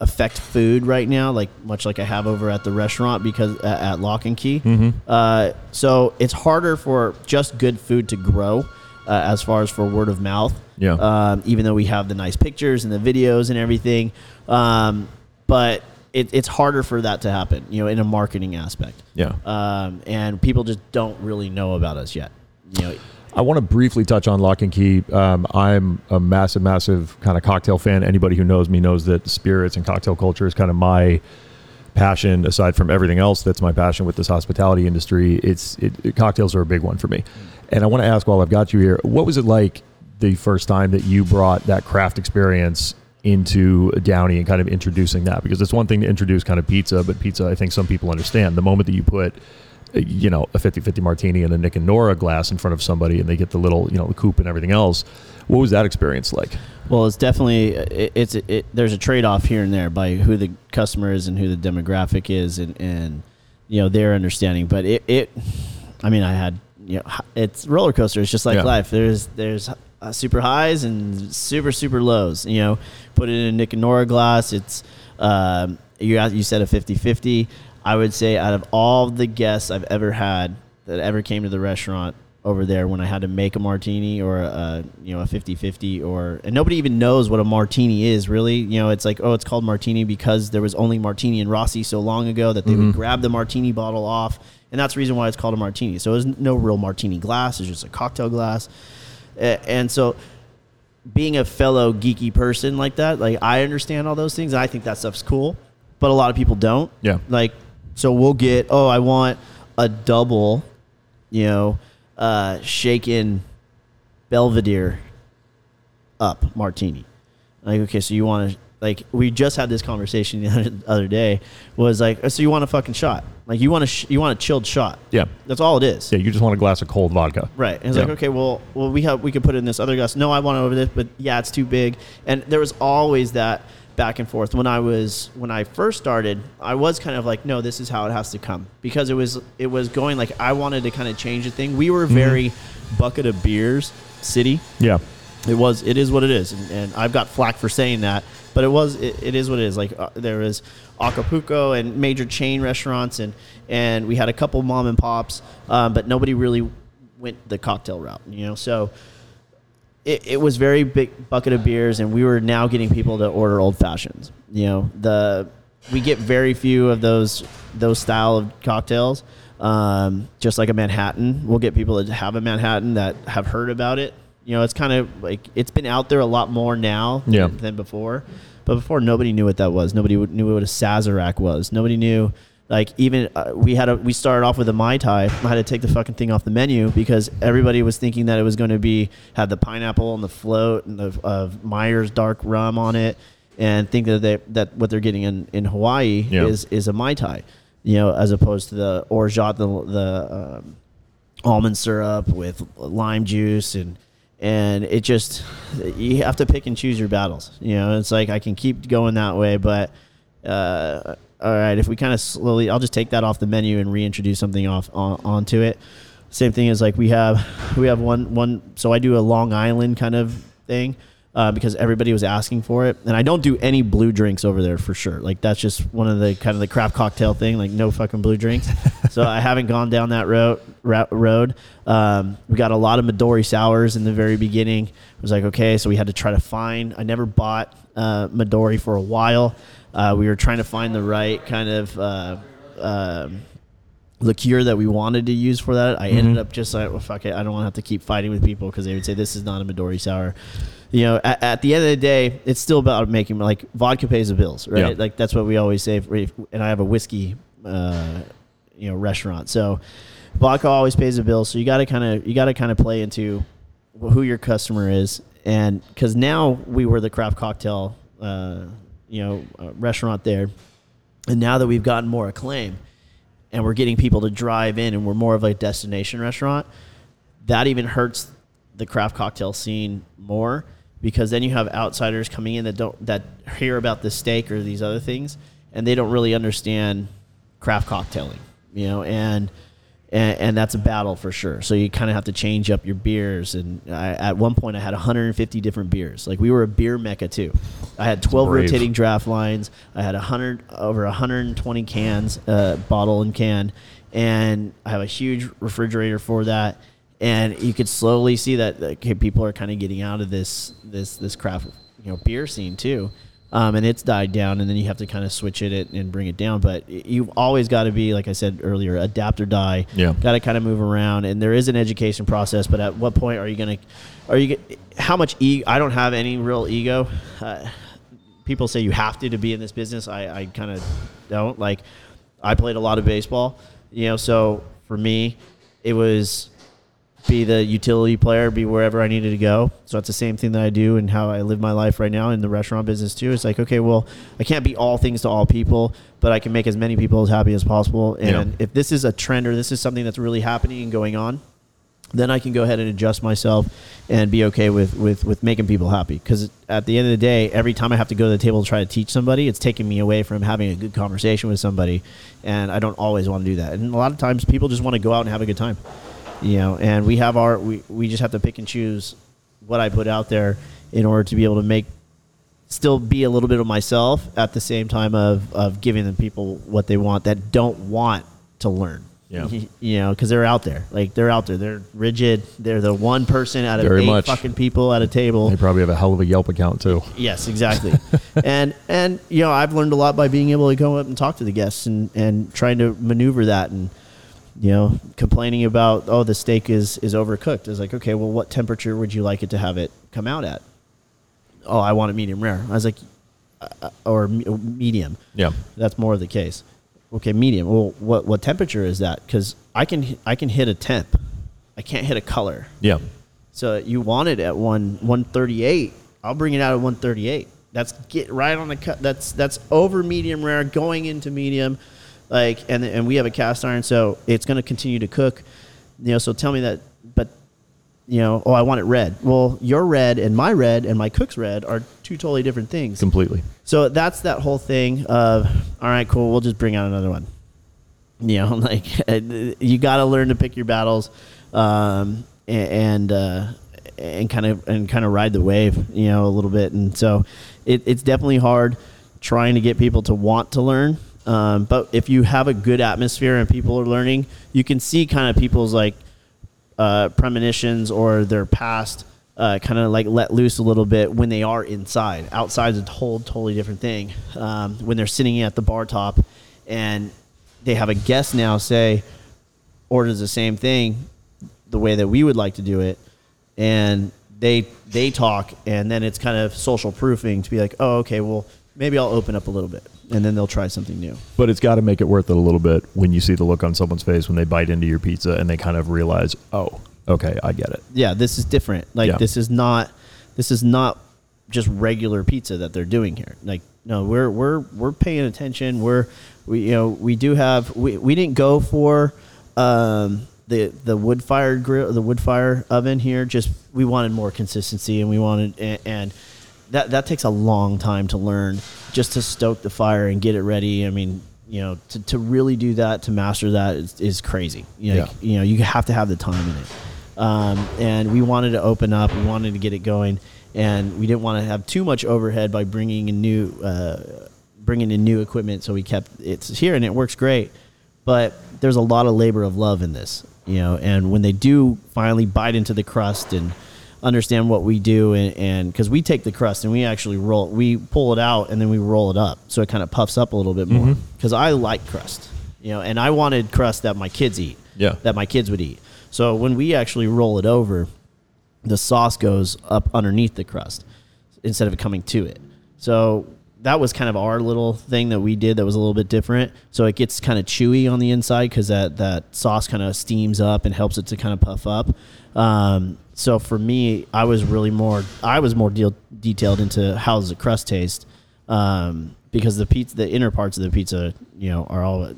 affect food right now like much like I have over at the restaurant because at, at Lock and Key. Uh, so it's harder for just good food to grow uh, as far as for word of mouth Yeah. um, even though we have the nice pictures and the videos and everything um, but it, it's harder for that to happen you know in a marketing aspect Yeah. um, and people just don't really know about us yet. You know, I want to briefly touch on Lock and Key. Um, I'm a massive, massive kind of cocktail fan. Anybody who knows me knows that spirits and cocktail culture is kind of my passion. Aside from everything else, that's my passion with this hospitality industry. It's it, it- cocktails are a big one for me. And I want to ask, while I've got you here, what was it like the first time that you brought that craft experience into Downey and kind of introducing that? Because it's one thing to introduce kind of pizza, but pizza, I think some people understand. The moment that you put you know, a 50-50 martini and a Nick and Nora glass in front of somebody and they get the little, you know, the coupe and everything else. What was that experience like? well, it's definitely it, it's it, there's a trade off here and there by who the customer is and who the demographic is and and you know their understanding. But it it, I mean, I had you know it's roller coaster. It's just like Yeah. life. There's there's uh, super highs and super super lows. You know, put it in a Nick and Nora glass. It's um, you you said a 50-50. I would say out of all the guests I've ever had that ever came to the restaurant over there when I had to make a martini or a you know a 50-50 or and nobody even knows what a martini is really you know it's like oh it's called martini because there was only martini and Rossi so long ago that they would grab the martini bottle off and that's the reason why it's called a martini so there's no real martini glass it's just a cocktail glass and so being a fellow geeky person like that, like I understand all those things. And I think that stuff's cool, but a lot of people don't. Yeah. Like, so we'll get, oh, I want a double, you know, uh, shaken Belvedere up martini. Like, okay, so you want to, like, we just had this conversation the other, other day. Was like, oh, so you want a fucking shot? Like, you want a, sh- you want a chilled shot? Yeah. That's all it is. Yeah, you just want a glass of cold vodka. Right. And it's Yeah. like, okay, well, well, we have we could put it in this other glass. No, I want it over this, but yeah, it's too big. And there was always that back and forth. When I was when I first started, I was kind of like, no, this is how it has to come because it was it was going like I wanted to kind of change the thing. We were mm-hmm. very bucket of beers city. Yeah. It was. It is what it is, and, and I've got flack for saying that, but it was. It, it is what it is. Like uh, there was Acapulco and major chain restaurants, and and we had a couple mom and pops, um, but nobody really went the cocktail route. You know, so it, it was very big bucket of beers, and we were now getting people to order old fashions. You know, the we get very few of those those style of cocktails. Um, just like a Manhattan, we'll get people that have a Manhattan that have heard about it. You know, it's kind of like it's been out there a lot more now Yeah. than, than before. But before, nobody knew what that was. Nobody knew what a Sazerac was. Nobody knew. Like even uh, we had a we started off with a mai tai. I had to take the fucking thing off the menu because everybody was thinking that it was going to be have the pineapple and the float and the of Myers dark rum on it, and think that they, that what they're getting in in Hawaii Yeah. is is a mai tai. you know, as opposed to the orgeat, the the um, almond syrup with lime juice and and it just you have to pick and choose your battles. You know, it's like I can keep going that way, but uh, all right, if we kind of slowly, I'll just take that off the menu and reintroduce something off on, onto it. Same thing as like we have we have one one. So I do a Long Island kind of thing. Uh, because everybody was asking for it, and I don't do any blue drinks over there for sure. Like that's just one of the kind of the craft cocktail thing. Like no fucking blue drinks. so I haven't gone down that road. road. Um, we got a lot of Midori sours in the very beginning. It was like okay, so we had to try to find. I never bought uh, Midori for a while. Uh, we were trying to find the right kind of uh, um, liqueur that we wanted to use for that. I ended Mm-hmm. up just like, well, fuck it. I don't want to have to keep fighting with people because they would say this is not a Midori sour. You know, at, at the end of the day, it's still about making like vodka pays the bills, right? Yeah. Like that's what we always say. For, and I have a whiskey, uh, you know, restaurant, so vodka always pays the bill. So you got to kind of you got to kind of play into who your customer is, and because now we were the craft cocktail, uh, you know, uh, restaurant there, and now that we've gotten more acclaim, and we're getting people to drive in, and we're more of a destination restaurant, that even hurts the craft cocktail scene more because then you have outsiders coming in that don't that hear about the steak or these other things, and they don't really understand craft cocktailing, you know, and and, and that's a battle for sure. So you kind of have to change up your beers. And I, at one point, I had 150 different beers. Like we were a beer mecca too. I had 12 rotating draft lines. I had 100 over 120 cans, uh, bottle and can, and I have a huge refrigerator for that. And you could slowly see that okay, people are kind of getting out of this this this craft you know beer scene too. Um, and it's died down, and then you have to kind of switch it and bring it down. But you've always got to be, like I said earlier, adapt or die. Yeah. got to kind of move around, and there is an education process. But at what point are you going to, are you, how much e? I don't have any real ego. Uh, people say you have to to be in this business. I, I kind of don't. Like, I played a lot of baseball, you know. So for me, it was be the utility player, be wherever I needed to go. So it's the same thing that I do and how I live my life right now in the restaurant business too. It's like, okay, well, I can't be all things to all people, but I can make as many people as happy as possible. And Yeah. if this is a trend or this is something that's really happening and going on, then I can go ahead and adjust myself and be okay with with, with making people happy. Because at the end of the day, every time I have to go to the table to try to teach somebody, it's taking me away from having a good conversation with somebody, and I don't always want to do that. And a lot of times, people just want to go out and have a good time, you know. And we have our we we just have to pick and choose what I put out there in order to be able to make still be a little bit of myself at the same time of of giving the people what they want that don't want to learn. Yeah. You know, because they're out there. Like they're out there. They're rigid. They're the one person out of Very eight much. fucking people at a table. They probably have a hell of a Yelp account too. Yes, exactly. and and you know, I've learned a lot by being able to go up and talk to the guests and and trying to maneuver that and you know, complaining about oh the steak is is overcooked. It's like okay, well, what temperature would you like it to have it come out at? Oh, I want it medium rare. I was like, uh, or me- medium. Yeah. That's more of the case. Okay, medium. Well, what what temperature is that? Because I can I can hit a temp, I can't hit a color. Yeah. So you want it at one one thirty eight. I'll bring it out at one thirty eight. That's get right on the cut. That's that's over medium rare, going into medium, like and and we have a cast iron, so it's going to continue to cook. You know, so tell me that. But you know, oh, I want it red. Well, your red and my red and my cook's red are two totally different things. Completely. So that's that whole thing of, all right, cool, we'll just bring out another one. You know, like you got to learn to pick your battles, um, and uh, and kind of and kind of ride the wave, you know, a little bit. And so it, it's definitely hard trying to get people to want to learn. Um, but if you have a good atmosphere and people are learning, you can see kind of people's like uh, premonitions or their past uh, kind of like let loose a little bit when they are inside. Outside is a whole totally different thing. Um, when they're sitting at the bar top and they have a guest now say orders the same thing the way that we would like to do it, and they they talk, and then it's kind of social proofing to be like, oh, okay, well maybe I'll open up a little bit, and then they'll try something new. But it's got to make it worth it a little bit when you see the look on someone's face when they bite into your pizza and they kind of realize, oh, okay, I get it. yeah, this is different. Like Yeah. this is not this is not just regular pizza that they're doing here. Like no, we're we're we're paying attention. We're we you know we do have we, we didn't go for um, the the wood fired grill the wood fire oven here. Just we wanted more consistency and we wanted and, and that that takes a long time to learn just to stoke the fire and get it ready. I mean. You know, to, to really do that, to master that is, is crazy. You know, Yeah. you know, you have to have the time in it. Um, and we wanted to open up. We wanted to get it going, and we didn't want to have too much overhead by bringing in new, uh, bringing in new equipment. So we kept it's here, and it works great. But there's a lot of labor of love in this, you know. And when they do finally bite into the crust and understand what we do, and because we take the crust and we actually roll, we pull it out and then we roll it up, so it kind of puffs up a little bit more. Because I like crust, you know, and I wanted crust that my kids eat Yeah. that my kids would eat. So when we actually roll it over, the sauce goes up underneath the crust instead of coming to it. So that was kind of our little thing that we did that was a little bit different. So it gets kind of chewy on the inside because that, that sauce kind of steams up and helps it to kind of puff up. Um, so for me, I was really more I was more deal, detailed into how does the crust taste um, because the pizza the inner parts of the pizza you know are all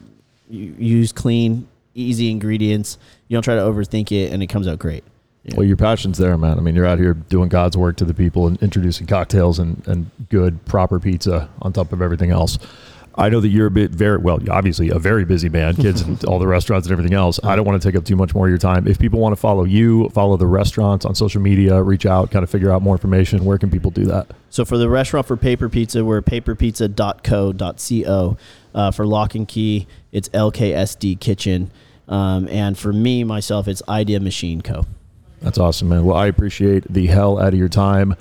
use clean easy ingredients. You don't try to overthink it, and it comes out great. Yeah. Well, your passion's there, man. I mean, you're out here doing God's work to the people and introducing cocktails and, and good, proper pizza on top of everything else. I know that you're a bit very well, obviously a very busy man, kids and all the restaurants and everything else. I don't want to take up too much more of your time. If people want to follow you, follow the restaurants on social media, reach out, kind of figure out more information, where can people do that? So for the restaurant for Paper Pizza, we're paperpizza.co.co. Uh, for Lock and Key, it's LKSD Kitchen. Um, and for me, myself, it's Idea Machine Co. That's awesome, man. Well, I appreciate the hell out of your time.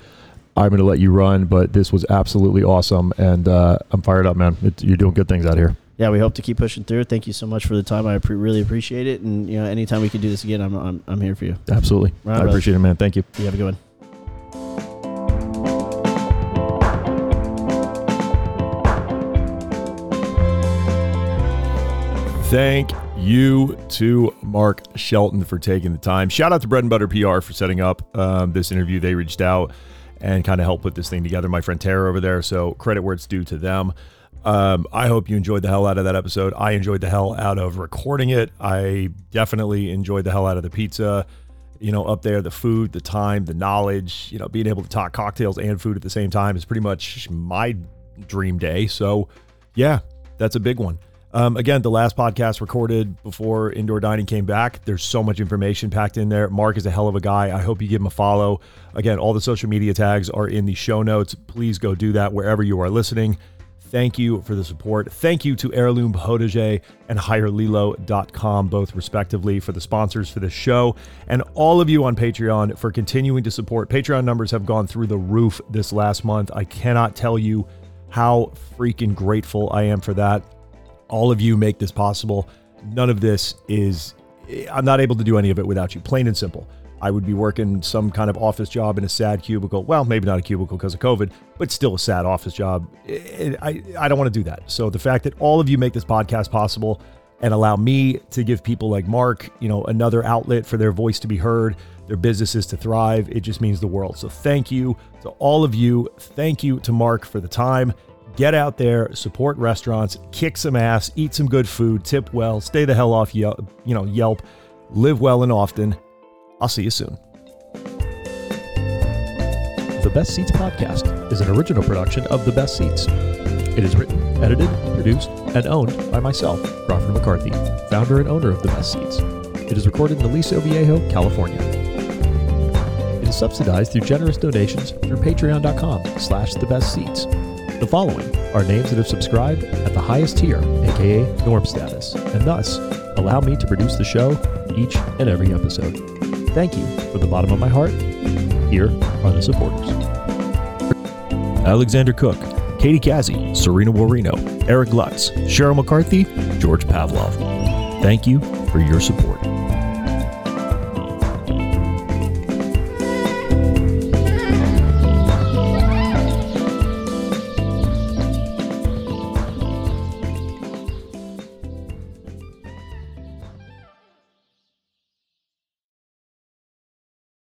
I'm going to let you run, but this was absolutely awesome, and uh, I'm fired up, man. It, you're doing good things out here. Yeah, we hope to keep pushing through. Thank you so much for the time. I pre- really appreciate it. And you know, anytime we can do this again, I'm I'm, I'm here for you. Absolutely. Right, I brother. appreciate it, man. Thank you. You have a good one. Thank you to Marc Shelton for taking the time. Shout out to Bread and Butter PR for setting up um, this interview. They reached out and kind of help put this thing together. My friend Tara over there, so credit where it's due to them. Um, I hope you enjoyed the hell out of that episode. I enjoyed the hell out of recording it. I definitely enjoyed the hell out of the pizza. You know, up there, the food, the time, the knowledge. You know, being able to talk cocktails and food at the same time is pretty much my dream day. So, yeah, that's a big one. Um, again, the last podcast recorded before indoor dining came back. There's so much information packed in there. Marc is a hell of a guy. I hope you give him a follow. Again, all the social media tags are in the show notes. Please go do that wherever you are listening. Thank you for the support. Thank you to Heirloom Potager and HireLilo.com, both respectively, for the sponsors for this show. And all of you on Patreon for continuing to support. Patreon numbers have gone through the roof this last month. I cannot tell you how freaking grateful I am for that all of you make this possible. None of this is, I'm not able to do any of it without you, plain and simple. I would be working some kind of office job in a sad cubicle. Well, maybe not a cubicle because of COVID, but still a sad office job. I, I, don't want to do that. So the fact that all of you make this podcast possible and allow me to give people like Marc, you know, another outlet for their voice to be heard, their businesses to thrive, it just means the world. So thank you to all of you. Thank you to Marc for the time. Get out there, support restaurants, kick some ass, eat some good food, tip well, stay the hell off Yelp, you know, Yelp, live well and often. I'll see you soon. The Best Ceats podcast is an original production of The Best Ceats. It is written, edited, produced, and owned by myself, Crawford McCarthy, founder and owner of The Best Ceats. It is recorded in Aliso Viejo, California. It is subsidized through generous donations through patreon.com slash the best ceats. The following are names that have subscribed at the highest tier, aka norm status, and thus allow me to produce the show each and every episode. Thank you from the bottom of my heart. Here are the supporters. Alexander Cook, Katie Cassie, Serena Warino, Eric Lutz, Cheryl McCarthy, George Pavlov. Thank you for your support.